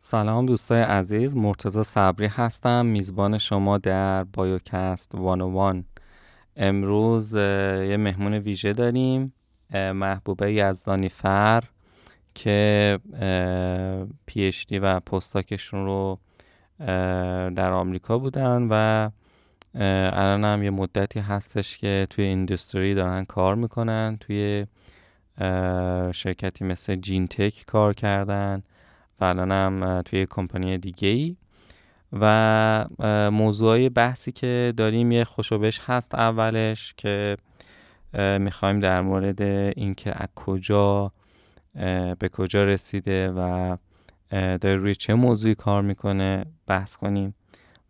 سلام دوستای عزیز مرتضی صبری هستم میزبان شما در بایوکست وان امروز یه مهمون ویژه داریم محبوبه یزدانی فر که پی و پستاکشون رو در آمریکا بودن و الان هم یه مدتی هستش که توی ایندستری دارن کار می‌کنن توی شرکتی مثل جین تک کار کردن. و الان هم توی کمپانی دیگه ای و موضوعی بحثی که داریم یه خوشوبش هست اولش که می‌خوایم در مورد اینکه از کجا به کجا رسیده و داره روی چه موضوعی کار می‌کنه بحث کنیم.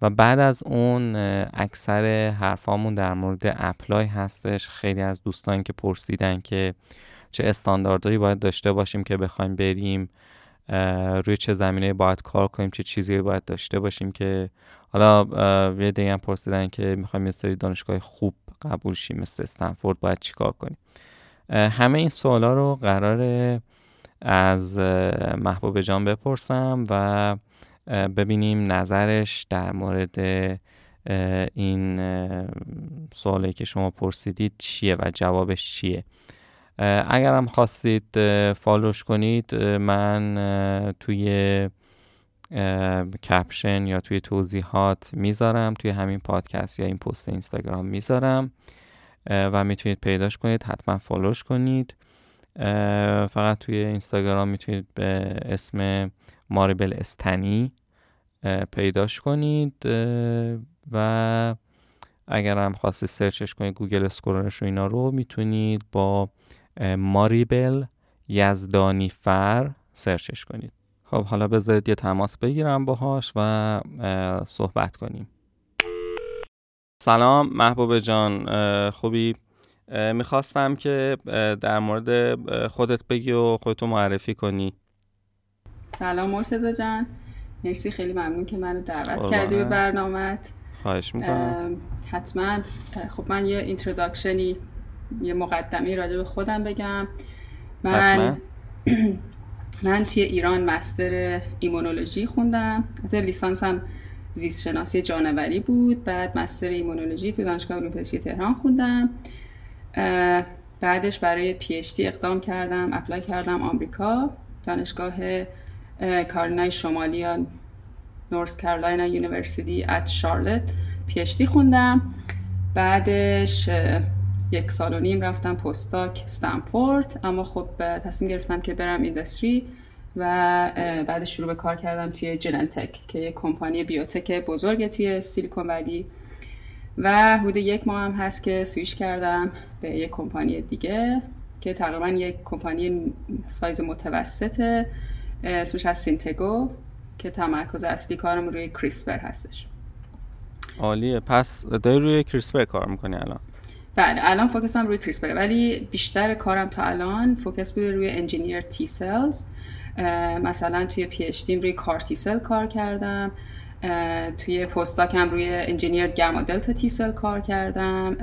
و بعد از اون اکثر حرفامون در مورد اپلای هستش. خیلی از دوستان که پرسیدن که چه استانداردهایی باید داشته باشیم که بخوایم بریم. روی چه زمینه باید کار کنیم چه چیزی باید داشته باشیم که حالا یه دیگه هم پرسیدن که می‌خوایم یه سری دانشگاه خوب قبول شیم مثل استنفورد باید چیکار کنیم؟ همه این سوالا رو قرار از محبوب جان بپرسم و ببینیم نظرش در مورد این سوالی که شما پرسیدید چیه و جوابش چیه. اگر هم خواستید فالوش کنید من توی کپشن یا توی توضیحات می‌ذارم توی همین پادکست یا این پست اینستاگرام می‌ذارم و می‌تونید پیداش کنید حتما فالوش کنید. فقط توی اینستاگرام می‌تونید به اسم ماریبل استنی پیداش کنید و اگر هم خواستید search ش کنید Google Scholar ش و اینا رو می‌تونید با ماریبل یزدانی فر search ش کنید. خب حالا بذارید یه تماس بگیرم باهاش و صحبت کنیم. سلام ماریبل جان. خوبی؟ می‌خواستم که در مورد خودت بگی و خودتو معرفی کنی. سلام مرتضی جان. مرسی خیلی ممنون که منو دعوت کردی به برنامهت. خواهش می‌کنم. حتما. خب من یه introduction ی یه مقدمه راجع به خودم بگم. من من توی ایران master ایمونولوژی خوندم. از لیسانسم زیست شناسی جانوری بود. بعد master ایمونولوژی تو دانشگاه علوم پزشکی تهران خوندم. بعدش برای PhD اقدام کردم. apply کردم آمریکا. دانشگاه کارولینای شمالی یا North Carolina University at Charlotte PhD خوندم. بعدش یک سال و نیم رفتم postdoc استنفورد اما خب تصمیم گرفتم که برم industry و بعد شروع به کار کردم توی Genentech که یک کمپانی biotech بزرگه توی Silicon Valley. و حدود یک ماه هم هست که سویش کردم به یک کمپانی دیگه که تقریبا یک کمپانی سایز متوسطه اسمش از Synthego که تمرکز اصلی کارم روی CRISPR هستش. عالیه. پس داری روی CRISPR کار می‌کنی الان؟ بله الان focus م روی CRISPR ولی بیشتر کارم تا الان focus بوده روی engineer T cells مثلا توی PhD روی کار T cell کار کردم. توی postdoc م روی engineer gamma delta T cell کار کردم.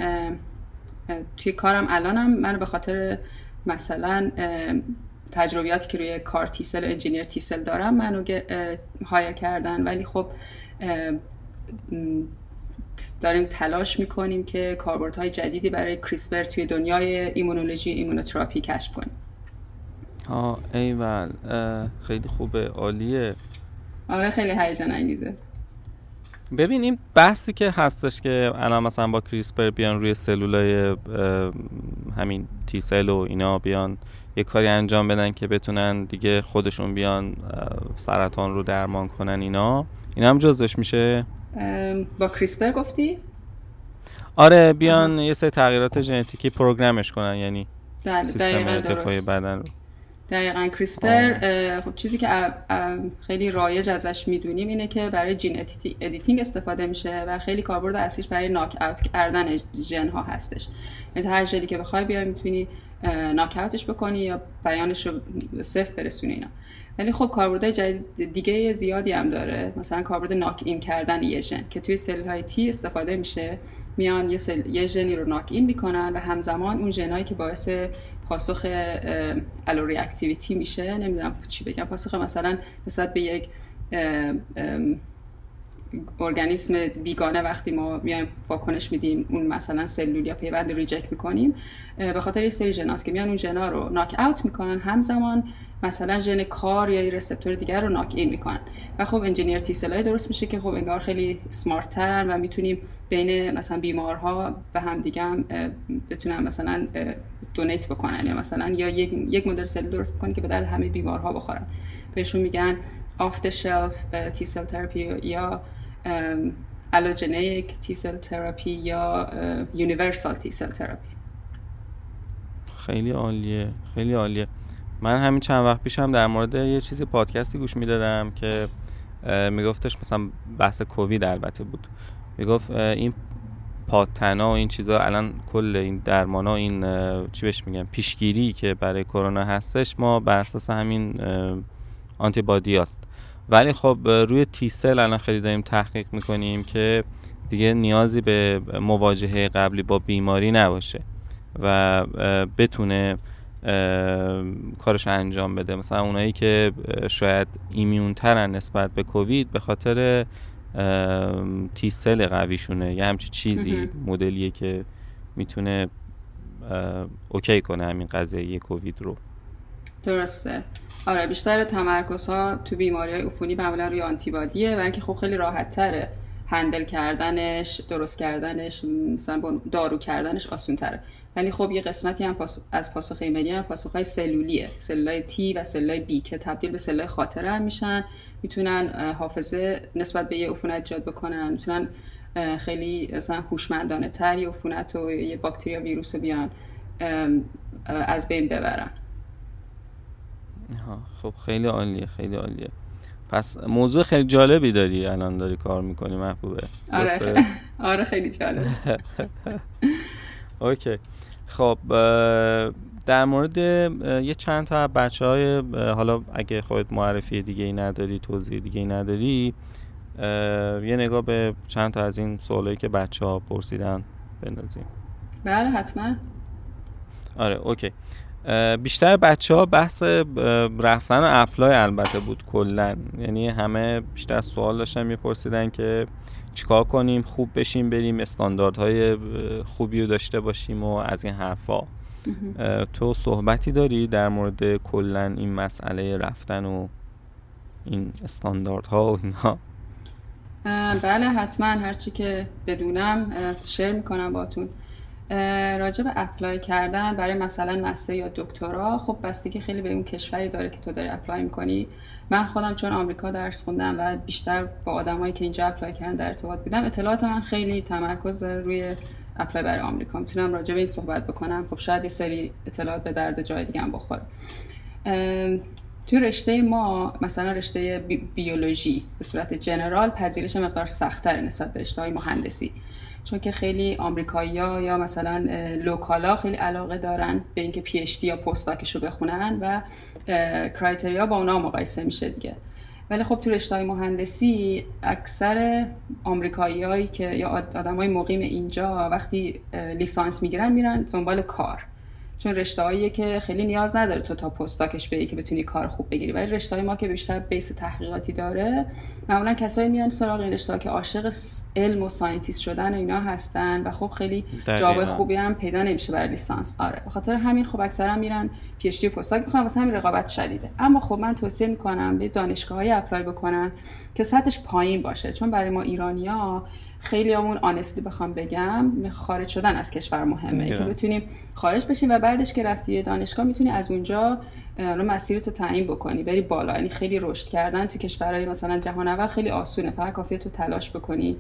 توی کارم الانم من به خاطر مثلا تجربیاتی که روی کار T cell و engineer T cell دارم منو hire کردن. ولی خب داریم تلاش می‌کنیم که کاربردهای جدیدی برای CRISPR توی دنیای ایمونولوژی ایمونوتراپی کشف کنیم. آه ایول خیلی خوبه عالیه. آره خیلی هیجان انگیزه. ببینیم بحثی که هستش که الان مثلا با کریسپر بیان روی سلولای همین تی سل و اینا بیان یه کاری انجام بدن که بتونن دیگه خودشون بیان سرطان رو درمان کنن اینا. این هم جزش میشه؟ با کریسپر گفتی؟ آره بیان یه سری تغییرات ژنتیکی پروگرامش کنن یعنی سیستم دفاعی بدن. رو دقیقا کریسپر خب چیزی که خیلی رایج ازش می‌دونیم اینه که برای gene editing استفاده میشه و خیلی کاربرد اصلیش برای knock out کردن ژن ها هستش. یعنی هر ژنی که بخوای بیای می‌تونی knock out ش بکنی یا بیانش رو صفر برسونی اینا. ولی خب کاربردهای جدید دیگه زیادی هم داره. مثلا کاربرد knock in کردن یه ژن که توی cell های T استفاده میشه. میان یه, cell... یه ژنی رو knock in می‌کنن و همزمان اون ژنایی که باعث پاسخ alloreactivity میشه. نمی‌دونم چی بگم. پاسخ مثلا نسبت به یک ارگانیسم بیگانه وقتی ما میایم واکنش میدیم اون مثلا سلول یا پیوند reject می‌کنیم به خاطر یه سری ژناست که میان اون ژنا رو knock out می‌کنن همزمان مثلا ژن CAR یا receptor دیگر رو knock in می‌کنن. و خب engineered T درست میشه که خب انگار خیلی smart ترن و می‌تونیم بین مثلا بیمارها به هم دیگه هم بتونن مثلا donate بکنن یا مثلا یا یک, یک مدل cell درست بکنن که به درد همه بیمارها بخورن. بهشون میگن off shelf T cell یا allogeneic T cell therapy یا universal T cell therapy خیلی عالیه خیلی عالیه. من همین چند وقت پیشم در مورد یه چیزی پادکستی گوش می‌دادم که میگفتش مثلا بحث کووید البته بود. می‌گفت این پادتنا و این چیزا الان کل این درمان ها این چی بهش میگن پیشگیری که برای کرونا هستش ما بر اساس همین آنتی بادی است ولی خب روی تی سل الان خیلی داریم تحقیق می‌کنیم که دیگه نیازی به مواجهه قبلی با بیماری نباشه و بتونه کارش انجام بده. مثلا اونایی که شاید ایمیون ترن نسبت به کووید به خاطر تی سل قویشونه. یه همچی چیزی مدلیه که می‌تونه اوکی کنه همین قضیه کووید رو. درسته. آره بیشتر تمرکز ها تو بیماری های عفونی معمولا روی آنتیبادیه و اینکه خب خیلی راحت تره هندل کردنش درست کردنش مثلا دارو کردنش آسون تره ولی خب یه قسمتی هم از پاسخ ایمنی هم پاسخ سلولیه. سلولای تی و سلولای بی که تبدیل به سلولای خاطره هم میشن. می‌تونن حافظه نسبت به یه عفونت ایجاد بکنن. می‌تونن خیلی مثلا هوشمندانه تر یه عفونت و یه باکتریا ویروس رو بیان از بین ببرن. خب خیلی عالیه خیلی عالیه. پس موضوع خیلی جالبی داری الان داری کار می‌کنی محبوبه. آره. آره خیلی جالب. اوکی. خب در مورد یه چند تا بچه های حالا اگه خودت معرفی دیگه ای نداری توضیح دیگه ای نداری یه نگاه به چند تا از این سوالایی که بچه ها پرسیدن بندازیم. بله حتما. آره اوکی. بیشتر بچه ها بحث رفتن و اپلای البته بود کلا. یعنی همه بیشتر سوال داشتن میپرسیدن که چیکار کنیم خوب بشیم بریم استانداردهای خوبی رو داشته باشیم و از این حرفا. تو صحبتی داری در مورد کلا این مسئله رفتن و این استانداردها و اینها؟ بله حتما. هرچی که بدونم share می‌کنم باتون راجع به apply کردن برای مثلا master یا دکترا خب بستگی خیلی به اون کشوری داره که تو داری apply می‌کنی. من خودم چون آمریکا درس خوندم و بیشتر با آدمایی که اینجا apply کردن در ارتباط بودم اطلاعات من خیلی تمرکز داره روی apply برای آمریکا. می‌تونم راجع به این صحبت بکنم. خب شاید یه سری اطلاعات به درد جای دیگه هم بخوره. توی رشته ما مثلا رشته بیولوژی به صورت جنرال پذیرش مقدار سختتر نسبت به رشته های مهندسی. چون که خیلی آمریکایی‌ها یا مثلا لوکالا خیلی علاقه دارن به اینکه پی اچ یا پستاکش رو بخونن و کرایتریا با اونا مقایسه میشه دیگه. ولی خب تو رشته مهندسی اکثر آمریکاییایی که یا آدمای مقیم اینجا وقتی لیسانس می‌گیرن میرن دنبال کار. چون رشته که خیلی نیاز نداره تو تا postdoc ش بری که بتونی کار خوب بگیری. ولی رشته ما که بیشتر base تحقیقاتی داره معمولا کسایی میان سراغ این رشته که عاشق علم و scientist شدن و اینا هستن و خب خیلی job خوبی هم پیدا نمیشه برای لیسانس. آره به خاطر همین خب اکثرا میرن PhD postdoc می‌خوان واسه همین رقابت شدیده. اما خب من توصیه می‌کنم به دانشگاه‌های apply بکنن که سطحش پایین باشه. چون برای ما ایرانیا خیلی همون honestly بخوام بگم خارج شدن از کشور مهمه که بتونیم خارج بشیم و بعدش که رفتی دانشگاه می‌تونی از اونجا رو مسیر تو تعیین بکنی بری بالا. یعنی خیلی رشد کردن تو کشورهای مثلا جهان اول خیلی آسونه. فقط کافیه تو تلاش بکنی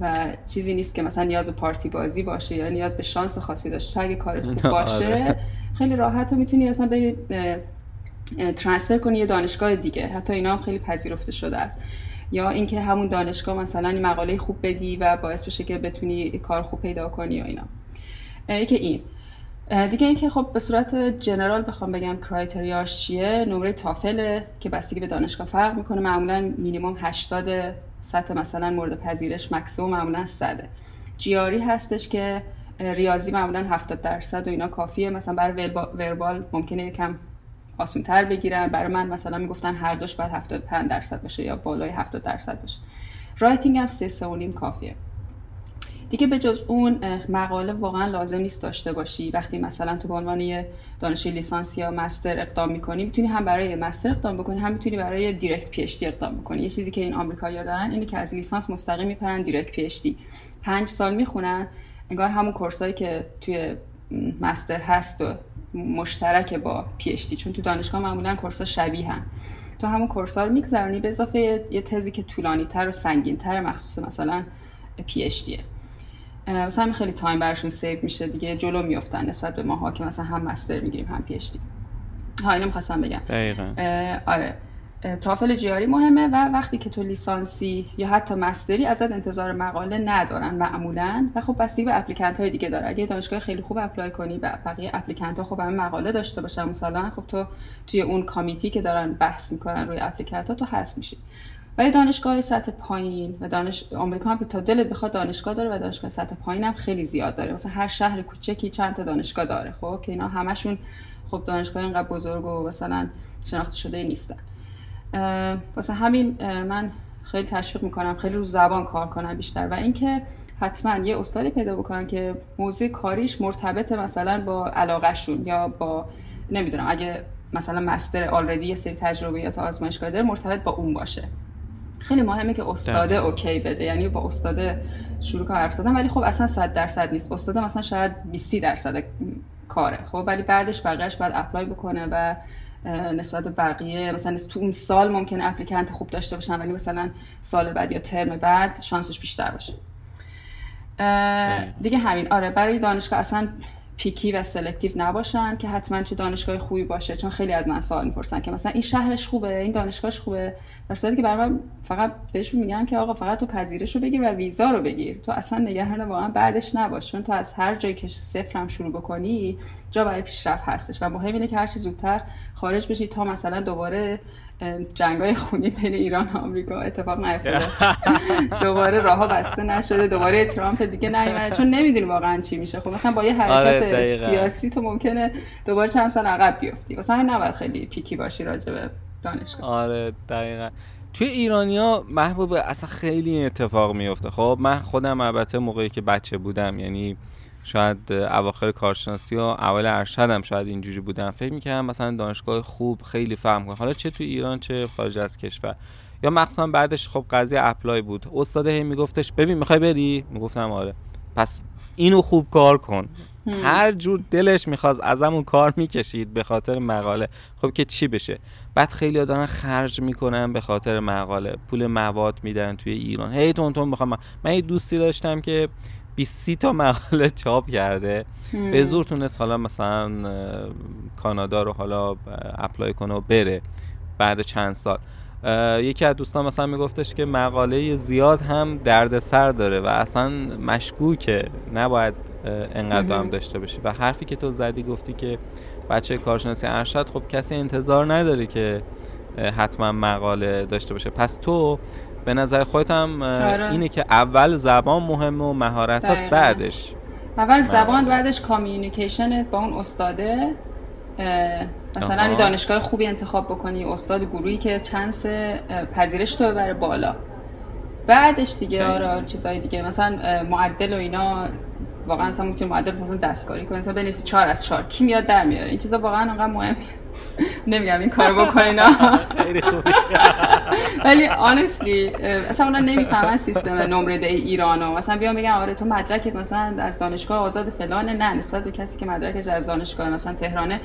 و چیزی نیست که مثلا نیاز به پارتی بازی باشه یا نیاز به شانس خاصی داشته تو اگه کارت خوب باشه آره. خیلی راحت تو می‌تونی اصلا بری ترانسفر کنی یه دانشگاه دیگه. حتی اینا هم خیلی پذیرفته شده است. یا اینکه همون دانشگاه مثلا این مقاله خوب بدی و باعث بشه که بتونی کار خوب پیدا کنی و اینا. یکی این. دیگه اینکه خب به صورت general بخوام بگم criteria ش چیه؟ نمره تافل که بستگی به دانشگاه فرق می‌کنه. معمولا مینیمم 80 سطح مثلا مورد پذیرش مکسیمم معمولا 100 GRE هستش که ریاضی معمولا 70 درصد و اینا کافیه. مثلا برای verbal ممکنه یکم تر بگیرن. برای من مثلا می‌گفتن هر دوش باید 75 درصد باشه یا بالای 70 درصد باشه. writing هم سه سه و نیم کافیه. دیگه به جز اون مقاله واقعا لازم نیست داشته باشی. وقتی مثلا تو به عنوان دانشجوی لیسانس یا master اقدام می‌کنی می‌تونی هم برای master اقدام بکنی هم می‌تونی برای direct PhD اقدام بکنی. یه چیزی که این آمریکایی‌ها دارن اینه که از لیسانس مستقیم میپرن direct PhD پنج سال می‌خونن انگار همون course ایی که توی master هست و مشترک با PhD چون تو دانشگاه معمولا course ا شبیه هم. تو همون course ا رو میگذرونی به اضافه یه تزی که طولانی تر و سنگین تر مخصوص مثلا PhD ه مثلا خیلی time برشون save میشه دیگه جلو میفتن نسبت به ماها که مثلا هم master می‌گیریم هم PhD ها اینو می‌خواستم بگم دقیقا. آره تافل GRE مهمه و وقتی که تو لیسانسی یا حتی master ی ازت انتظار مقاله ندارن معمولا و خب بستگی به applicant های دیگه داره. اگه دانشگاه خیلی خوب apply کنی و بقیه applicant ها همه مقاله داشته باشن مثلا خب تو توی اون committee که دارن بحث می‌کنن روی applicant ها تو هست میشی. ولی دانشگاه سطح پایین و دانش آمریکا هم که تا دلت بخواد دانشگاه داره و دانشگاه سطح پایین هم خیلی زیاد داره. مثلا هر شهر کوچکی چند تا دانشگاه داره خب؟ که اینا همشون خب دانشگاه اینقدر بزرگ و مثلا شناخته شده نیستن. واسه همین من خیلی تشویق می‌کنم خیلی رو زبان کار کنم بیشتر. و اینکه حتما یه استادی پیدا بکنن که موضوع کاریش مرتبط مثلا با علاقهشون یا با نمی‌دونم اگه مثلا master already یه سری تجربیات آزمایشگاه داره مرتبط با اون باشه. خیلی مهمه که استاده okay بده یعنی با استاده شروع کنم حرف زدن ولی خب اصلا 100 درصد نیست. استاده مثلا شاید 20 درصد کاره. خب ولی بعدش بقیهش باید apply بکنه و نسبت به بقیه مثلا تو اون سال ممکنه applicant خوب داشته باشن ولی مثلا سال بعد یا ترم بعد شانسش بیشتر باشه. دیگه همین. آره برای دانشگاه اصلا picky و selective نباشن که حتما چه دانشگاه خوبی باشه چون خیلی از من سوال می‌پرسن که مثلا این شهرش خوبه این دانشگاهش خوبه؟ در صورتی که برای فقط بهشون میگم که آقا فقط تو پذیرش رو بگیر و ویزا رو بگیر. تو اصلا نگران واقعا بعدش نباش چون تو از هر جایی که صفر هم شروع بکنی جا برای پیشرفت هستش. و مهم اینه که هر چی زودتر خارج بشی تا مثلا دوباره جنگای خونی بین ایران و آمریکا اتفاق نیفتاده. دوباره راهها بسته نشده دوباره ترامپ دیگه نیومده. چون نمی‌دونی واقعا چی میشه. خب مثلا با یه حرکت آره سیاسی تو ممکنه دوباره چند سال عقب بیفتی. مثلا نباید خیلی پیکی باشی راجع به دانشگاه. آره دقیقا. توی ایرانیا محبوب اصلا خیلی اتفاق میفته خب من خودم البته موقعی که بچه بودم یعنی شاید اواخر کارشناسی و اول ارشدم شاید اینجوری بودم فکر می‌کردم مثلا دانشگاه خوب خیلی فهم کنم حالا چه تو ایران چه خارج از کشور. یا مخصوصا بعدش خب قضیه اپلای بود. استاد هی میگفتش ببین می‌خوای بری؟ می‌گفتم آره. پس اینو خوب کار کن. هر جور دلش می‌خواست ازمون کار می‌کشید به خاطر مقاله. خب که چی بشه؟ بعد خیلی دارن خرج می‌کنن به خاطر مقاله. پول مواد میدن توی ایران. هی تون تون می‌خوام. من یه دوستی داشتم که 20 تا مقاله چاپ کرده. به زور تونست حالا مثلا کانادا رو حالا اپلای کنه و بره بعد چند سال. یکی از دوستان مثلا میگفتش که مقاله زیاد هم دردسر داره و اصلا مشکوکه. نباید انقدر هم. داشته باشه و حرفی که تو زدی گفتی که بچه کارشناسی ارشد خب کسی انتظار نداره که حتما مقاله داشته باشه. پس تو به نظر خودت هم آره. اینه که اول زبان مهمه و مهارتات بعدش. اول زبان بعدش کامیونیکیشنت با اون استاده. مثلا دانشگاه خوبی انتخاب بکنی استاد گروهی که چانس پذیرش تو ببره بالا. بعدش دیگه آره چیزای دیگه. مثلا معدل و اینا واقعا مثلا می‌تونی معدل مثلا دستکاری کنی. مثلا بنویسی 4 از 4 کی میاد در میاره؟ این چیزا واقعا انقدر مهم نمیگم این کارو بکنین خیلی خوبه. ولی آنستلی اصلا اونا نمی‌فهمن سیستم نمره ده ایرانو. مثلا بیان بگن آره تو مدرکت مثلا از دانشگاه آزاد فلانه نه نسبت به کسی که مدرکش از دانشگاه مثلا تهرانه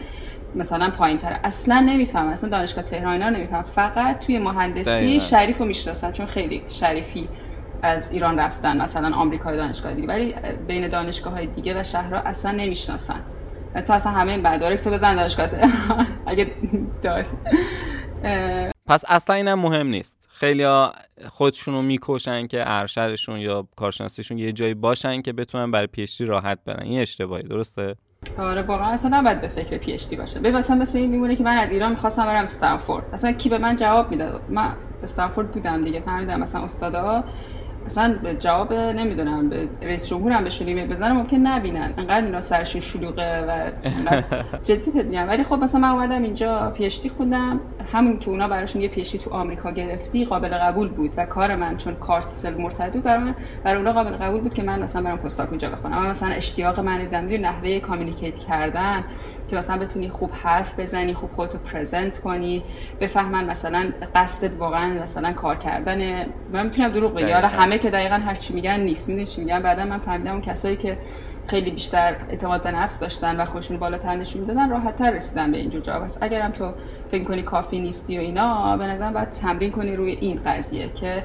مثلا پایین تره اصلا نمیفهم اصلا دانشگاه تهران اینا نمیفهم فقط توی مهندسی شریف رو می‌شناسن چون خیلی شریفی از ایران رفتن مثلا آمریکای دانشگاه دیگه. ولی بین دانشگاه های دیگه و شهرها اصلا نمی‌شناسن. تو اصلا همه این بعد تو بزن دانشگاه اگه داری پس اصلا اینم مهم نیست. خیلی خودشونو می‌کشن که ارشدشون یا کارشناسیشون یه جایی باشن که بتونن برای پیشتی راحت برن. این اشتباهی درسته؟ آره واقعا اصلا نباید به فکر پی اچ دی باشه. ببین مثلا مثل این میمونه که من از ایران می‌خواستم برم استنفورد اصلا کی به من جواب می‌داد؟ من استنفورد بودم دیگه فهمیدم مثلا استادا اصلا جواب نمی‌دونم به رئیس جمهور هم بهشون ایمیل بزنم ممکن نبینن. انقدر اینا سرشون شلوغه و جدی میگم. ولی خب مثلا من اومدم اینجا پیشتی خوندم. همون که اونا براشون یه پیشتی تو آمریکا گرفتی قابل قبول بود و کار من چون کارت سل مرتد برای من برای اونا قابل قبول بود که من مثلا برم postdoc اونجا بخونم. اما مثلا اشتیاق من دیدم نحوه communicate کردن. که مثلا بتونی خوب حرف بزنی خوب خودتو present کنی بفهمن مثلا قصدت واقعا مثلا کار کردن من می‌تونم دروغ بگم. همه که دقیقا هر چی میگن نیست. می‌دونی چی میگن بعدا من فهمیدم اون کسایی که خیلی بیشتر اعتماد به نفس داشتن و خودشون بالاتر نشون می‌دادن راحت تر رسیدن به اینجور جا اگرم تو فکر کنی کافی نیستی و اینا به نظرم باید تمرین کنی روی این قضیه که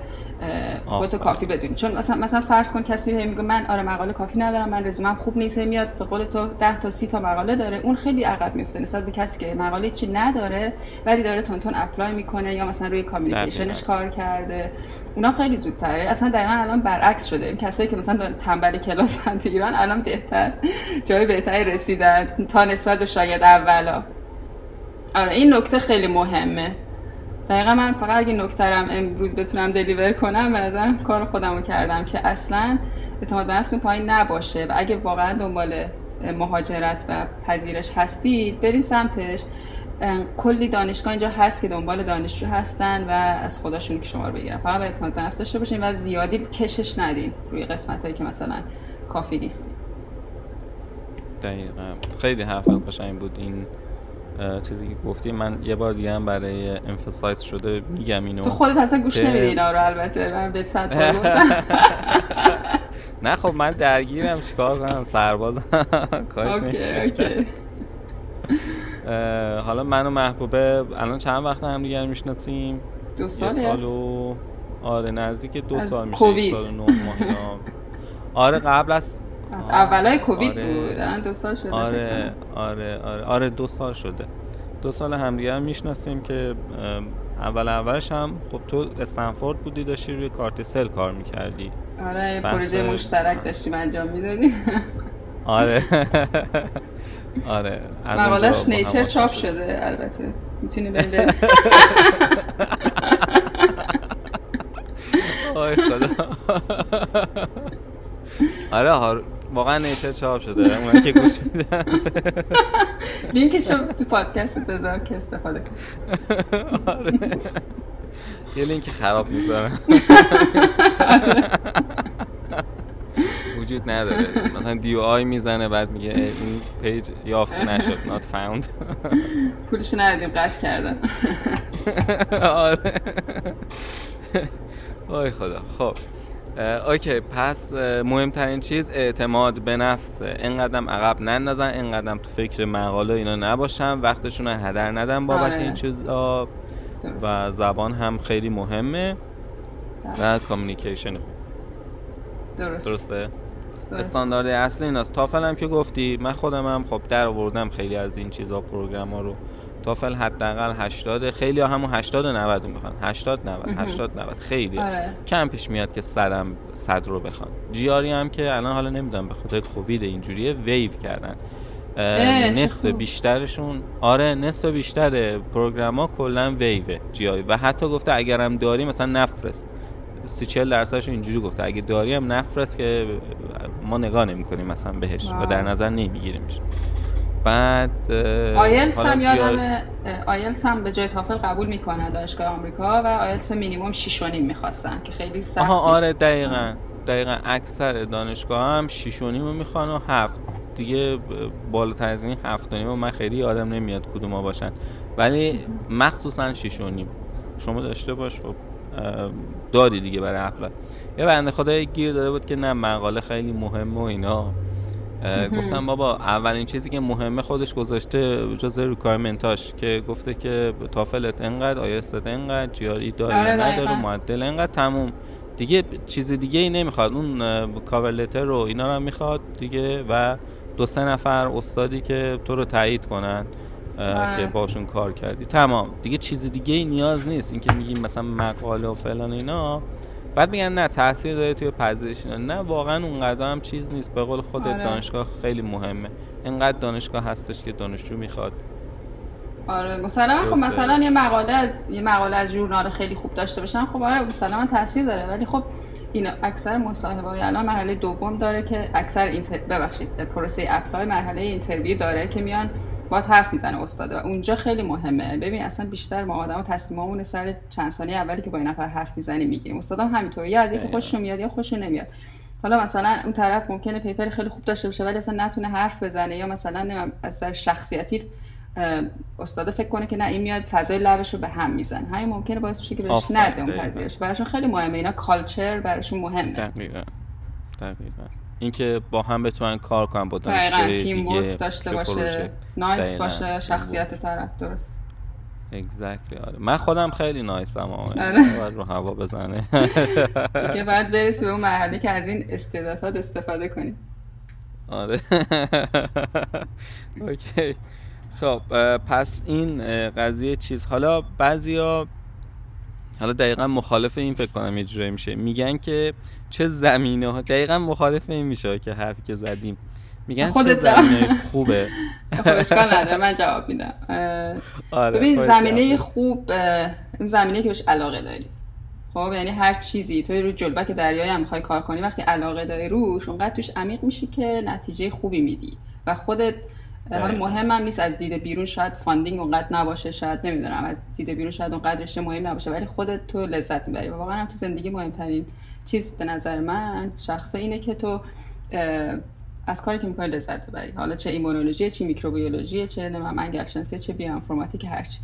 خودتو کافی بدونی. چون مثلا مثلا فرض کن کسی میگه من آره مقاله کافی ندارم من رزومم خوب نیست میاد به قول تو 10 تا 30 تا مقاله داره. اون خیلی عقب میفته نسبت به کسی که مقاله چی نداره ولی داره تند تند apply می‌کنه یا مثلا روی communication ش کار کرده. اونا خیلی زودتره. اصلا دقیقا الان برعکس شده. این کسایی که مثلا تنبل کلاس ایران الان بهتر جای بهتری رسیدن تا نسبت به شاید اولا. آره این نکته خیلی مهمه. دقیقا من فقط اگه نکترم امروز بتونم دلیور کنم به نظرم کار خودم رو کردم که اصلا اعتماد به نفستون پایین نباشه و اگه واقعا دنبال مهاجرت و پذیرش هستید برین سمتش. کلی دانشگاه اینجا هست که دنبال دانشجو هستن و از خداشون که شما رو بگیرن. فقط اعتماد به نفس داشته باشین و زیادی کشش ندین روی قسمت هایی که مثلا کافی نیستین. دقیقا. خیلی حرف قشنگ بود. این چیزی که گفتی من یه بار دیگه هم برای امفسایز شده میگم اینو. تو خودت اصلا گوش نمیدی اینا رو البته من به صد نه خب من درگیرم چیکار کنم؟ سربازم کارش نمیشه. حالا من و محبوبه الان چند وقت هم دیگر می‌شناسیم؟ دو سال سال و آره نزدیک دو سال میشه سال و نه ماه. آره قبل از از اولای کووید آره. بود دو سال شده. آره آره آره آره دو سال شده. دو سال همدیگه هم می‌شناسیم که اول اولش هم خب تو استنفورد بودی داشتی روی کارت سل کار می‌کردی. آره پروژه مشترک داشتیم انجام می‌دادی آره. آره مقالش نیچر چاپ شده البته. می‌تونی بریم آی خدا. آره واقعا Nature چاپ شده. اون که گوش میدن. لینکشو تو پادکست بذار که استفاده کن آره. یه لینک خراب می‌ذارم. وجود نداره. مثلا DOI می‌زنه بعد میگه این page یافت نشد not found. پولشو ندادیم قطع کردن. آره. آی خدا. خب. OK پس مهمترین چیز اعتماد به نفسه اینقدرم عقب نندازن اینقدرم تو فکر مقاله اینا نباشن. وقتشون هدر ندن بابت آره. این چیزا و زبان هم خیلی مهمه. و communication خوب. درست. درسته؟ استاندارد اصلی ایناست. تافل هم که گفتی من خودم هم خب در آوردم خیلی از این چیزا program ها رو. تافل حداقل 80 خیلی ها همون 80 و 90 می‌خوان. 80 90 80 90 خیلی آره. کم پیش میاد که صدم صد رو بخوان. GRE هم که الان حالا نمی‌دونم به خاطر کووید اینجوریه ویو کردن. نصف بیشترشون آره نصف بیشتر program ها کلا ویوه جیاری. و حتی گفته اگرم داری مثلا نفرست. سی چل درصدش اینجوری گفته. اگه داری هم نفرست که ما نگاه نمی کنیم مثلا بهش و در نظر نمیگیریمش. بعد آیلتس هم یادم آیلتس هم به جای تافل قبول می‌کنه دانشگاه آمریکا و آیلتس مینیمم 6 و نیم می‌خواستن که خیلی سخت آها آره دقیقا دقیقا اکثر دانشگاه هم 6 و نیم می‌خوان و هفت. دیگه بالاتر از این هفت و نیم من خیلی یادم نمیاد کدوم ها باشن. ولی مخصوصا 6 و نیم. شما داشته باش خب داری دیگه برای اپلای یه بنده خدای گیر داده بود که نه مقاله خیلی مهمه و اینا. گفتم بابا اولین چیزی که مهمه خودش گذاشته جز ریکوایرمنتاش که گفته که تافلت انقدر آیستت انقدر جیاری داری آره نداره معدل انقدر تموم. دیگه چیز دیگه ای نمی‌خواد. اون کاور لتر رو اینا رو می‌خواد دیگه و دو سه نفر استادی که تو رو تایید کنن آره. که باشون کار کردی. تمام. دیگه چیز دیگه ای نیاز نیست. اینکه میگیم مثلا مقاله و فلان اینا. بعد میگن نه تاثیر داره توی پذیرش نه واقعا اونقدر هم چیز نیست. به قول خودت آره. دانشگاه خیلی مهمه. اینقدر دانشگاه هستش که دانشجو می‌خواد. آره. مثلا خب مثلا یه مقاله از یه مقاله از ژورنال خیلی خوب داشته باشن خب آره مثلا تاثیر داره. ولی خب این اکثر مصاحبه های الان مرحله دوم داره که اکثر inter... ببخشید پروسه apply مرحله interview داره که میان با حرف می‌زنه استاد و اونجا خیلی مهمه. ببین اصلا بیشتر ما آدم تصمیممون سر چند ثانیه اولی که با این نفر حرف می‌زنیم می‌گیریم. استادم همینطور یا از یکی خوشش میاد یا خوشش نمیاد. حالا مثلا اون طرف ممکنه paper خیلی خوب داشته باشه ولی اصلا نتونه حرف بزنه یا مثلا از شخصیتی استاد فکر کنه که نه این میاد فضای lab ش رو به هم می‌زنه. همین ممکنه باعث بشه که بهش نده اون پذیرش براشون خیلی مهمه. اینا culture براشون مهمه. دقیقا. دقیقا. اینکه با هم بتونن کار کنن با دانشجوی دیگه داشته باشه نایس باشه شخصیت طرف درست. اگزکتلی آره. من خودم خیلی نایسم آره. باید رو هوا بزنه. که بعد برسی به اون مرحله که از این استعدادات استفاده کنیم. آره. اوکی. خب پس این قضیه چیز. حالا بعضیا حالا دقیقا مخالف این فکر کنم یه جوری میشه. میگن که چه زمینه ها؟ دقیقا مخالف این میشه که حرفی که زدیم. میگن چه زمینه خوبه؟ اشکال نداره من جواب میدم. آره ببین زمینه خوب زمینه که بهش علاقه داری. خب یعنی هر چیزی. توی رو جلبک دریایی هم می‌خوای کار کنی وقتی علاقه داری روش اونقدر توش عمیق میشی که نتیجه خوبی میدی. و خودت حالا مهم هم نیست از دید بیرون شاید funding اونقدر نباشه شاید نمی‌دونم از دید بیرون شاید اونقدر رشته مهم نباشه ولی خودت تو لذت می‌بری. و واقعا هم تو زندگی مهمترین چیز به نظر من شخصه اینه که تو از کاری که می‌کنی لذت ببری. حالا چه ایمونولوژی چه میکروبیولوژی چه نمی‌دونم انگل شناسی چه بیوانفورماتیک هرچی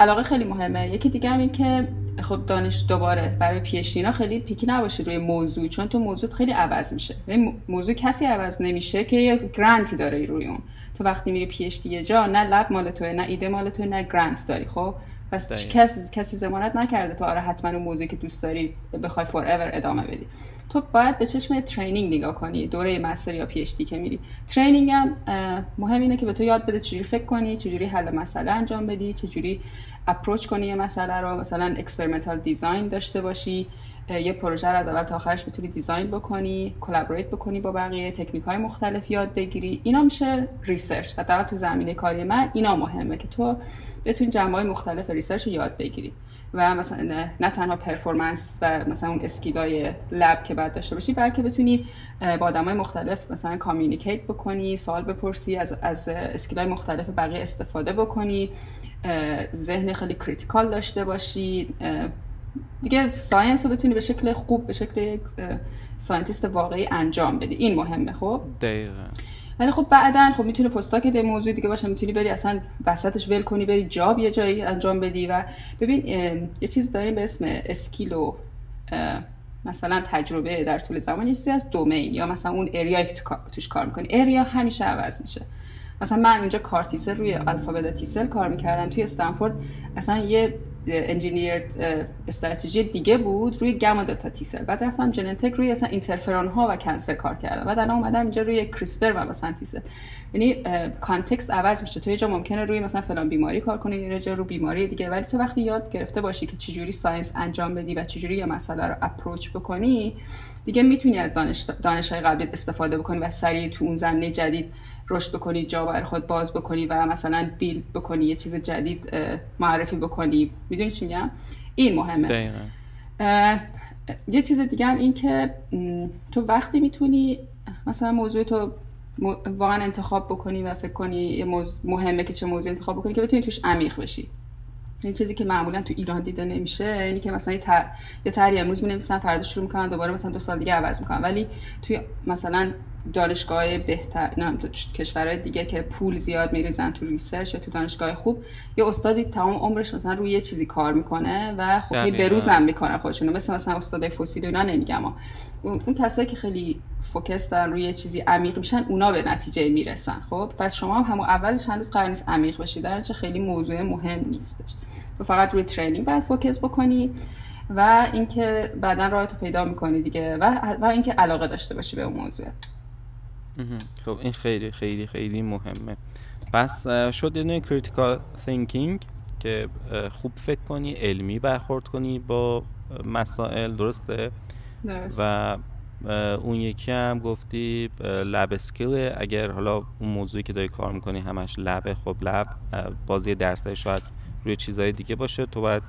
علاقه خیلی مهمه. یکی دیگه هم این که خب دانش دوباره برای پیشینا خیلی پیکی نباشه روی موضوع چون تو موضوع خیلی عوض میشه. موضوع کسی عوض نمیشه که یه گرانتی داره روی اون. تو وقتی میری پی یه جا نه لب مال توه نه ایده مال توه نه گرانت داری خب؟ پس کسی کسی ضمانت نکرده تو آره حتما اون موضوعی که دوست داری بخوای forever ادامه بدی. تو باید به چشم training نگاه کنی دوره master یا PhD که میری. training هم مهم اینه که به تو یاد بده چجوری فکر کنی چجوری حل مسئله انجام بدی چجوری approach کنی یه مسئله رو. مثلا experimental design داشته باشی یه پروژه رو از اول تا آخرش بتونی design بکنی collaborate بکنی با بقیه تکنیک های مختلف یاد بگیری. اینا میشه research و تو زمینه کاری من اینا مهمه که تو بتونی جنبه های مختلف research رو یاد بگیری. و مثلا نه تنها performance و مثلا اون skill ای lab که باید داشته باشی بلکه بتونی با آدمای مختلف مثلا communicate بکنی سوال بپرسی از از skill ای مختلف بقیه استفاده بکنی ذهن خیلی critical داشته باشی دیگه science رو بتونی به شکل خوب به شکل scientist واقعی انجام بدی. این مهمه خب؟ دقیقا. ولی خب بعدا خب می‌تونه postdoc یه موضوع دیگه باشه می‌تونی بری اصلا وسطش ول کنی بری job یه جایی انجام بدی و ببین یه چیز داریم به اسم skill و مثلا تجربه در طول زمان یه چیزی از domain یا مثلا اون area یی که تو توش کار می‌کنی. area همیشه عوض میشه. مثلا من اونجا CAR T cell روی alpha beta T cell کار می‌کردم توی استنفورد اصلا یه engineering strategy دیگه بود روی gamma delta T cell بعد رفتم Genentech روی اصلا interferon ها و cancer کار کردم. بعد الان اومدم اینجا روی CRISPR و مثلا T cell یعنی context عوض میشه. تو یه جا ممکنه روی مثلا فلان بیماری کار کنی یه جا رو بیماری دیگه. ولی تو وقتی یاد گرفته باشی که چجوری science انجام بدی و چجوری یه مسئله رو approach بکنی دیگه می‌تونی از دانش دانش های قبلی استفاده بکنی و سریع تو اون زمینه جدید رشد بکنی جا برا خودت باز بکنی و مثلا build بکنی یه چیز جدید معرفی بکنی. می‌دونی چی میگم؟ این مهمه. یه چیز دیگه هم این که تو وقتی می‌تونی مثلا موضوع تو واقعا انتخاب بکنی و فکر کنی یه مهمه که چه موضوع انتخاب بکنی که بتونی توش عمیق بشی. این چیزی که معمولا تو ایران دیده نمیشه اینی که مثلا یه, تر... یه تری امروز می فردا شروع می‌کنن دوباره مثلا دو سال دیگه عوض می‌کنن. ولی توی مثلا دانشگاه بهتر نه تو کشورهای دیگه که پول زیاد میریزن تو research تو دانشگاه خوب یه استادی تمام عمرش مثلا روی یه چیزی کار می‌کنه و خب بروزم می‌کنه خودشونو. مثل مثلا استاد فسیل اینا نمیگم اون, اون کسایی که خیلی focus دارن روی چیزی عمیق میشن اونا به نتیجه می‌رسن خب؟ پس شما هم همون اولش هنوز قرار نیست عمیق بشید در خیلی موضوع مهم نیستش. تو فقط روی training باید focus بکنی و اینکه بعدا راهتو پیدا می‌کنی دیگه و, و اینکه علاقه داشته باشی به اون موضوع. خب این خیلی خیلی خیلی مهمه. پس شد یه نوع critical thinking که خوب فکر کنی علمی برخورد کنی با مسائل درسته؟ درست. و اون یکی هم گفتی لب اسکیل اگر حالا اون موضوعی که داری کار می‌کنی همش لبه خب لب بازی درسته شاید روی چیزهای دیگه باشه تو باید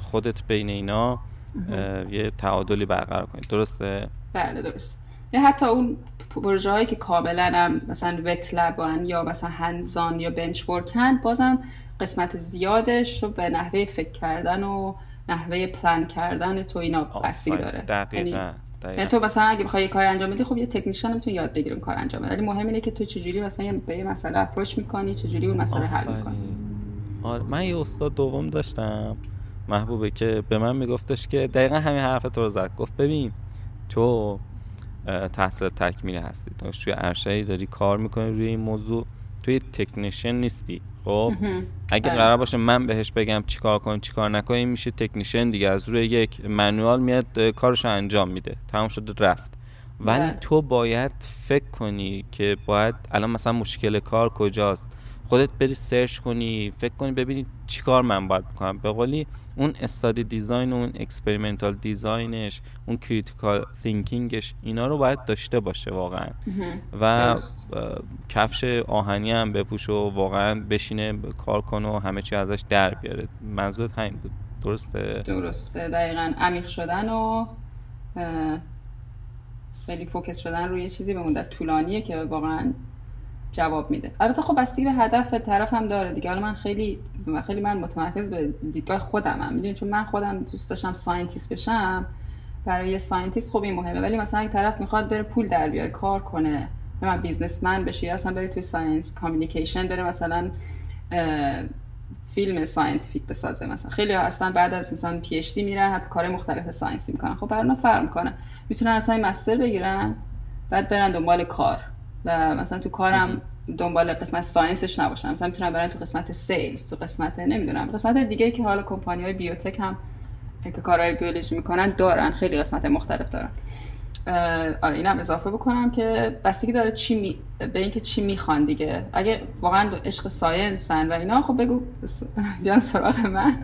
خودت بین اینا یه تعادلی برقرار کنید درسته؟ بله درست. یا حتی اون پروژه هایی که کاملا هم مثلا وت لبن یا مثلا هنزان یا بنچ ورکن بازم قسمت زیادش رو به نحوه فکر کردن و نحوه پلان کردن تو اینا بستگی داره. دقیقا. یعنی یعنی تو مثلا اگه بخوای کار انجام بدی خب یه تکنیشن می‌تونی یاد بگیری کار انجام بدی. ولی مهم اینه که تو چجوری مثلا به یه مسئله اپروچ می‌کنی چجوری اون مسئله حل می‌کنی. آره من یه استاد دوم داشتم محبوبه که به من میگفتش که دقیقا همین حرف تو رو زد. گفت ببین تو تحصیل تکمیلی هستی. تو توی ارشدی داری کار می‌کنی روی این موضوع. تو یه technician نیستی خب؟ اگه قرار باشه من بهش بگم چیکار کن چیکار نکن میشه technician دیگه. از روی یک manual میاد کارش انجام میده. تمام شده رفت. ولی بله. تو باید فکر کنی که باید الان مثلا مشکل کار کجاست؟ خودت بری search کنی فکر کنی ببینی چیکار من باید بکنم. به قولی اون study design و اون experimental design ش اون critical thinking ش اینا رو باید داشته باشه واقعا. و کفش آهنی هم بپوش و واقعا بشینه کار کنه و همه چی ازش در بیاره. منظورت همین بود. درسته؟ درسته. دقیقا عمیق شدن و خیلی focus شدن روی چیزی به مدت طولانیه که واقعا جواب میده. البته خب بستگی به هدف طرف هم داره دیگه. حالا من خیلی خیلی من متمرکز به دیدگاه خودم هم. می‌دونی؟ چون من خودم دوست داشتم scientist بشم. برای scientist خب این مهمه. ولی مثلا اگه طرف می‌خواد بره پول در بیاره کار کنه من businessman بشه یا اصلا بره توی science communication بره مثلا فیلم scientific بسازه مثلا. خیلی ها اصلا بعد از مثلا PhD میرن حتی کار مختلف science ی می‌کنن. خب برای فرق می‌کنه. می‌تونن اصلا master بگیرن بعد برن دنبال کار. و مثلا تو کارم دنبال قسمت science ش نباشم. مثلا می‌تونم برن تو قسمت sales تو قسمت نمی‌دونم قسمت دیگه که حالا کمپانی های biotech هم که کارهای بیولوژی می‌کنن دارن خیلی قسمت مختلف دارن. آره اینم اضافه بکنم که بستگی داره چی می... به اینکه چی می‌خوان دیگه. اگه واقعا عشق ساینسن و اینا خب بگو بیان سراغ من.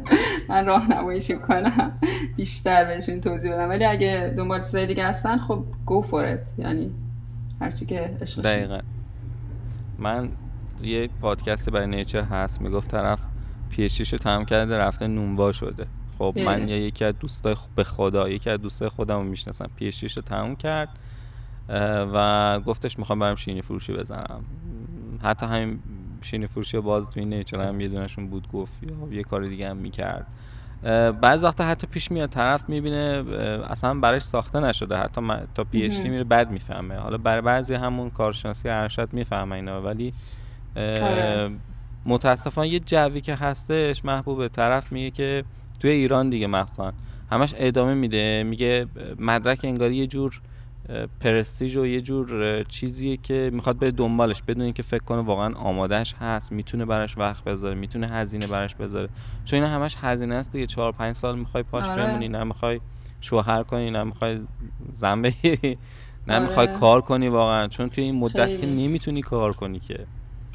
من راهنماییش کنم. بیشتر بهشون توضیح بدم. ولی اگه دنبال چیزای دیگه هستن خب گو فور یعنی هرچی که عشقش دقیقا. من یه پادکست برای نیچر هست می‌گفت طرف پیشیش رو تمام کرده رفته نونوا شده. خب من یه یکی از دوستای به خدا یکی از دوستای خودم رو می‌شناسم. پیشیش رو تمام کرد و گفتش می‌خوام برم شینی فروشی بزنم. حتی همین شینی فروشی باز توی نیچر هم یه دونشون بود گفت یا یه کار دیگه هم می‌کرد. بعض وقتا حتی پیش میاد طرف می‌بینه اصلا براش ساخته نشده. حتی تا پی اچ میره بعد می‌فهمه. حالا برای بعضی همون کارشناسی ارشد می‌فهمه اینا ولی آره. متاسفانه یه جوی که هستش محبوب طرف میگه که توی ایران دیگه مخصوصا همش ادامه میده. میگه مدرک انگاری یه جور پرستیژ و یه جور چیزیه که می‌خواد بره دنبالش بدون اینکه فکر کنه واقعا آمادهش هست می‌تونه براش وقت بذاره می‌تونه هزینه براش بذاره. چون اینا همش هزینه است دیگه چهار پنج سال می‌خوای پاش آره. بمونی نه می‌خوای شوهر کنی نه می‌خوای زن بگیری نه آره. می‌خوای کار کنی واقعا. چون توی این مدت که نمی‌تونی کار کنی که.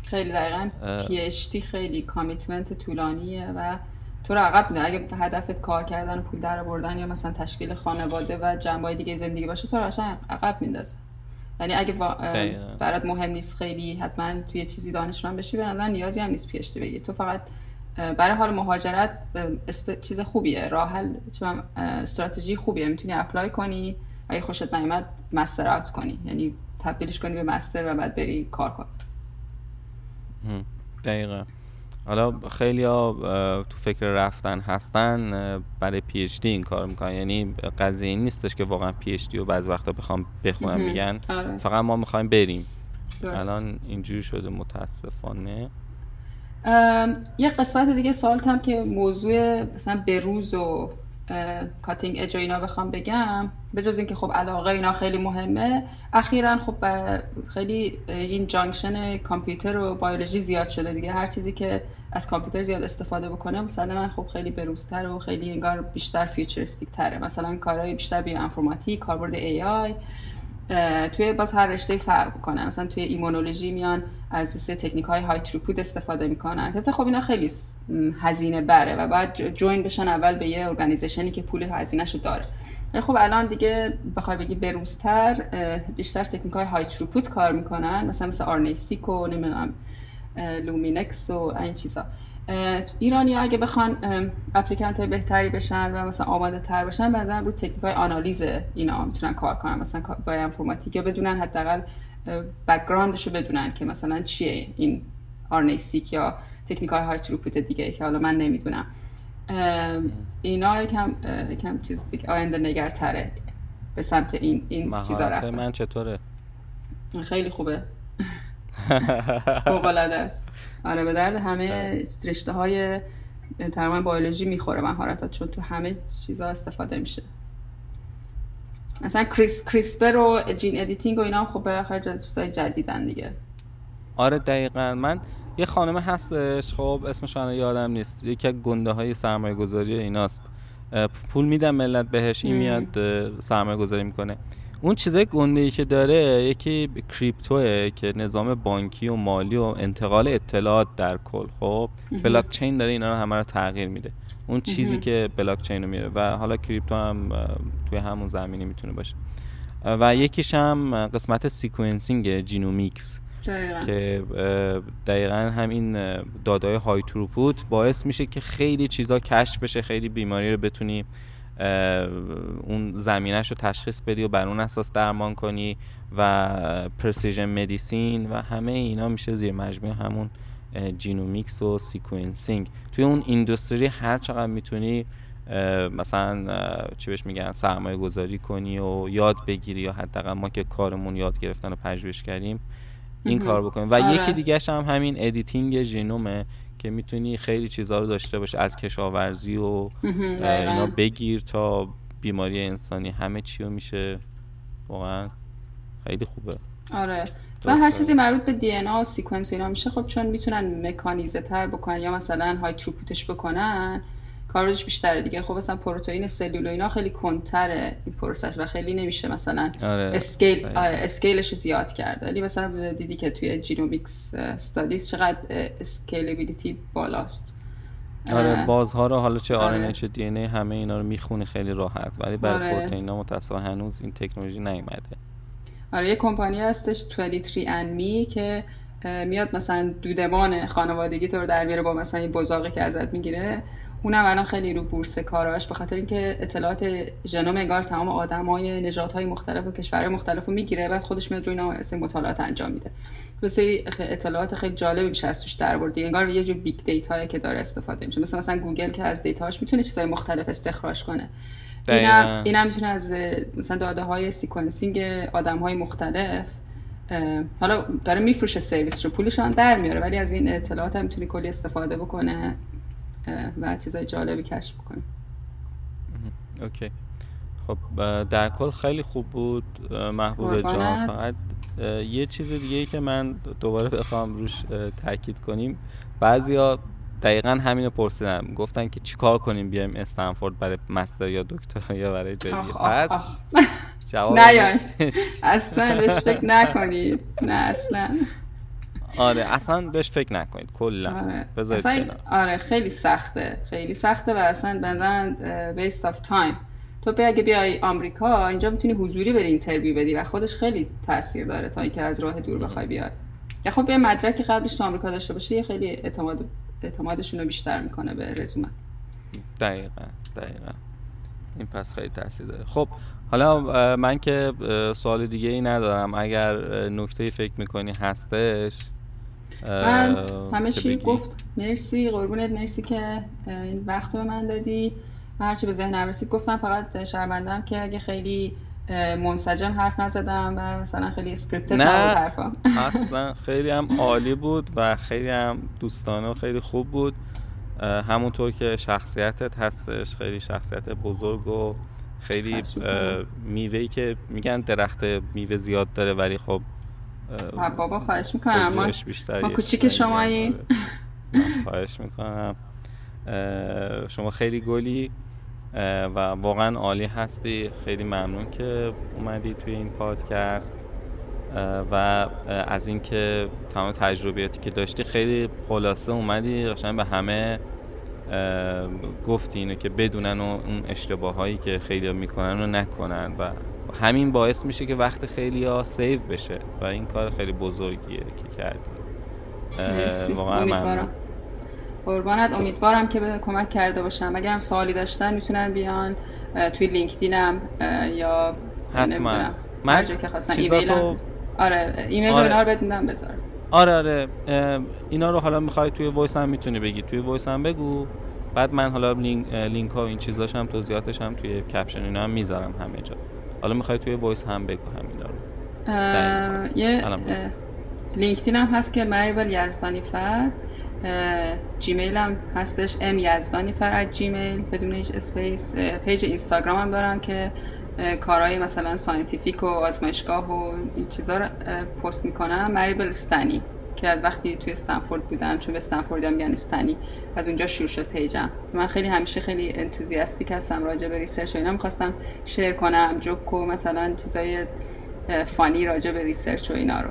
خیلی دقیقا پی خیلی کامیتمنت طولانیه و تو رو عقب اگه هدفت کار کردن پول در بردن یا مثلا تشکیل خانواده و جنبه دیگه زندگی باشه تو رو عقب میندازه. یعنی اگه برات مهم نیست خیلی حتما توی چیزی دانشمند بشی به نیازی هم نیست پیشتی بگی. تو فقط برای حال مهاجرت است... چیز خوبیه. راه حل استراتژی خوبیه. می‌تونی apply کنی. اگه خوشت نیومد master out کنی. یعنی تبدیلش کنی به master و بعد بری کار کنی دقیقا. حالا خیلی ها تو فکر رفتن هستن برای PhD این کار می‌کنن. یعنی قضیه این نیستش که واقعا PhD رو بعضی وقتا بخوام بخونم میگن. آره. فقط ما می‌خوایم بریم. الان اینجوری شده متاسفانه. یه قسمت دیگه سوالتم که موضوع مثلا بروز و cutting edge اینا بخوام بگم به جز اینکه خب علاقه اینا خیلی مهمه. اخیرا خب خیلی این junction کامپیوتر و بیولوژی زیاد شده دیگه. هر چیزی که از کامپیوتر زیاد استفاده بکنه من خب خیلی بروزتر و خیلی انگار بیشتر futuristic تره. مثلا کارهای بیشتر bioinformatic کاربرد AI توی باز هر رشته فرق کنه مثلا توی ایمونولوژی میان از سه تکنیک های high throughput استفاده می‌کنن. که خب اینا خیلی هزینه بره و بعد join بشن اول به یه organization ی که پول هزینهشو داره. خب الان دیگه بخوای بگی بروزتر بیشتر تکنیک های high throughput کار می‌کنن. مثلا مثل RNA-seq و نمی‌دونم Luminex و این چیزا. ایرانی ها اگه بخوان applicant های بهتری بشن و مثلا آماده تر بشن بنظرم رو تکنیک های آنالیز اینا می‌تونن کار کنن. مثلا bioinformatic یا بدونن حداقل background ش رو بدونن که مثلا چیه این RNA-seq یا تکنیک های high throughput دیگه که حالا من نمی‌دونم. اینا یکم یکم چیز دیگه آینده نگرتره به سمت این این چیزا رفتن. من چطوره؟ خیلی خوبه. فوق است. آره به درد همه بله. رشته های تقریبا بیولوژی می‌خوره مهارتات چون تو همه چیزا استفاده میشه. مثلا کریس CRISPR و gene editing و اینا هم خب بالاخره چیزای جدیدن دیگه. آره دقیقا. من یه خانم هستش خب اسمش الان یادم نیست. یکی از گنده های سرمایه گذاری ایناست پول میدن ملت بهش این میاد سرمایه گذاری می‌کنه. اون چیزای گنده ای که داره یکی crypto ئه که نظام بانکی و مالی و انتقال اطلاعات در کل. خب بلاک چین داره اینا رو همه رو تغییر میده. اون چیزی که بلاک چین رو میره و حالا crypto هم توی همون زمینی می‌تونه باشه. و یکیش هم قسمت sequencing genomics که دقیقا همین data ی high throughput باعث میشه که خیلی چیزا کشف بشه خیلی بیماری رو بتونی اون زمینش رو تشخیص بدی و بر اون اساس درمان کنی و precision medicine و همه اینا میشه زیر مجموعه همون genomics و sequencing توی اون industry هر چقدر می‌تونی مثلا چی بهش میگن سرمایه گذاری کنی و یاد بگیری یا حداقل ما که کارمون یاد گرفتن و پژوهش کردیم این کار بکنیم. و آره. یکی دیگه هم همین editing ژنومه. که می‌تونی خیلی چیزها رو داشته باشه از کشاورزی و اینا بگیر تا بیماری انسانی. همه چی رو میشه. واقعا خیلی خوبه. آره. و هر چیزی مربوط به دی و سیکونس اینا میشه خب چون می‌تونن مکانیزه تر بکنن یا مثلا های تروپوتش بکنن کارش بیشتره دیگه خب مثلا پروتئین سلول و اینا خیلی کنتره این پروسش و خیلی نمیشه مثلا آره. اسکیل آره. اسکیلش زیاد کرده ولی مثلا دیدی که توی جینومیکس استادیز چقدر اسکیلبیلیتی بالاست آره بازها رو حالا چه آره. آر چه دی همه اینا رو می‌خونه خیلی راحت ولی برای آره. پروتئین متأسفانه هنوز این تکنولوژی نیومده آره یه کمپانی هستش 23 می که میاد مثلا دودمان خانوادگی تو رو در میاره با مثلا این بزاقی که ازت می‌گیره اونم الان خیلی رو بورس کاراش به خاطر اینکه اطلاعات ژنوم انگار تمام آدمای نژادهای مختلف و کشورهای مختلف رو می‌گیره بعد خودش میاد روی اینا مطالعات انجام میده. مثل اطلاعات خیلی جالبی میشه از توش در آوردی انگار یه جور big data که داره استفاده میشه. مثل مثلا گوگل که از data هاش می‌تونه چیزهای مختلف استخراج کنه. اینم اینم می‌تونه از مثلا داده های sequencing آدم های مختلف حالا داره میفروشه سرویس رو پولش هم در میاره ولی از این اطلاعات هم می‌تونی کلی استفاده بکنه. و چیزای جالبی کشف بکنیم OK. خب در کل خیلی خوب بود محبوب جان. فقط یه چیز دیگه ای که من دوباره بخوام روش تاکید کنیم. بعضیا دقیقا همینو پرسیدم گفتن که چیکار کنیم بیایم استنفورد برای master یا دکتر یا برای جایی پس جواب نه اصلا بهش فکر نکنید. نه اصلا. آره اصلا بهش فکر نکنید کلا. آره. بذارید آره خیلی سخته. خیلی سخته و اصلا به نظرم waste of time تو بیا اگه بیای آمریکا اینجا می‌تونی حضوری بری interview بدی و خودش خیلی تاثیر داره تا اینکه از راه دور بخوای بیای. یا خب یه مدرک قبلش تو آمریکا داشته باشه یه خیلی اعتماد اعتمادشون رو بیشتر می‌کنه به رزومه. دقیقا دقیقا. این پس خیلی تاثیر داره. خب حالا من که سوال دیگه ای ندارم. اگر نکته فکر می‌کنی هستش من همه چی گفت مرسی قربونت مرسی که این وقت به من دادی. هرچی به ذهن رسید گفتم فقط شرمندم که اگه خیلی منسجم حرف نزدم و مثلا خیلی اسکریپتد نه حرفم اصلا خیلی هم عالی بود و خیلی هم دوستانه و خیلی خوب بود. همونطور که شخصیتت هستش خیلی شخصیت بزرگ و خیلی میوهی که میگن درخت میوه زیاد داره ولی خب بابا خواهش می‌کنم. ما, ما کوچیک شمایی خواهش می‌کنم. شما خیلی گلی و واقعا عالی هستی. خیلی ممنون که اومدی توی این پادکست. و از اینکه تمام تجربیاتی که داشتی خیلی خلاصه اومدی. قشنگ به همه گفتی اینو که بدونن و اون اشتباه هایی که خیلی می‌کنن رو نکنن و همین باعث میشه که وقت خیلی ها سیو بشه و این کار خیلی بزرگیه که کردی. واقعا ممنون. قربانت. امیدوارم که به کمک کرده باشم. اگرم سوالی داشتن می‌تونن بیان توی لینکدینم یا حتما. من که خواستن آره ایمیل آره. اینا رو بدیدم بذار. آره آره. اینا رو حالا می‌خوای توی voice هم می‌تونی بگی. توی voice هم بگو. بعد من حالا لینک, لینک ها و این چیزاش هم توضیحاتش هم توی caption اینا هم می‌ذارم همه جا. حالا می‌خوای توی voice هم بگو همینا رو یه لینکدین هم هست که مریبل یزدانی فر جیمیل هم هستش M یزدانی فر جیمیل بدون هیچ space. page اینستاگرام هم دارم که کارهای مثلا scientific و آزمایشگاه و این چیزا رو پست می‌کنم مریبل استنی که از وقتی توی استنفورد بودم چون به استنفورد هم میگن استنی از اونجا شروع شد page م. من خیلی همیشه خیلی enthusiastic هستم راجع به research و اینا. می‌خواستم share کنم جوک و مثلا چیزای funny راجع به research و اینا رو.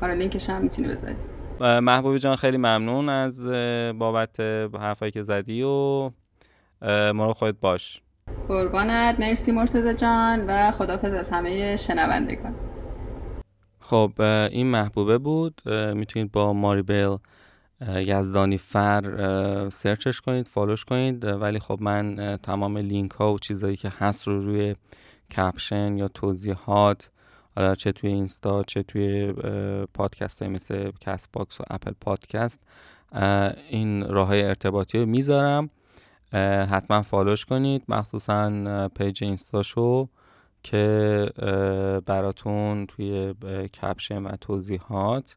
حالا لینکش هم می‌تونی بذاری. محبوبه جان خیلی ممنون از بابت حرفایی که زدی و مراقب خودت باش. قربانت. مرسی مرتضی جان و خدافظ از همه شنوندگان. خب این محبوبه بود. می‌تونید با ماریبل یزدانی فر سرچش کنید follow ش کنید. ولی خب من تمام لینک ها و چیزایی که هست رو روی caption یا توضیحات حالا چه توی اینستا چه توی پادکست های مثل کست باکس و اپل پادکست این راه های ارتباطی رو می‌ذارم. حتما follow ش کنید. مخصوصا page اینستاشو. که براتون توی caption و توضیحات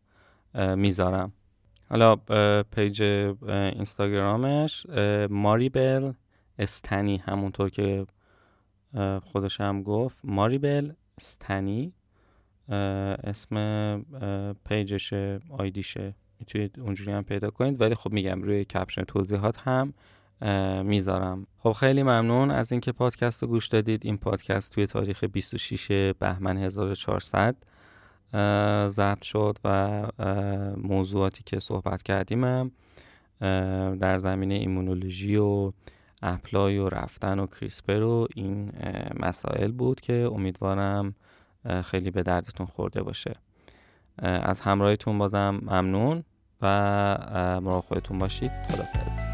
می‌ذارم. حالا page اینستاگرامش ماریبل استنی همونطور که خودش هم گفت. ماریبل استنی اسم پیجشه آیدیشه. می‌تونید اونجوری هم پیدا کنید. ولی خب میگم روی کپشن توضیحات هم می‌ذارم. خب خیلی ممنون از اینکه پادکست رو گوش دادید. این پادکست توی تاریخ 26 بهمن 1400 ضبط شد و موضوعاتی که صحبت کردیم در زمینه ایمونولوژی و اپلای و رفتن و کریسپر و این مسائل بود که امیدوارم خیلی به دردتون خورده باشه. از همراهیتون بازم ممنون و مراقب خودتون باشید. خدافظ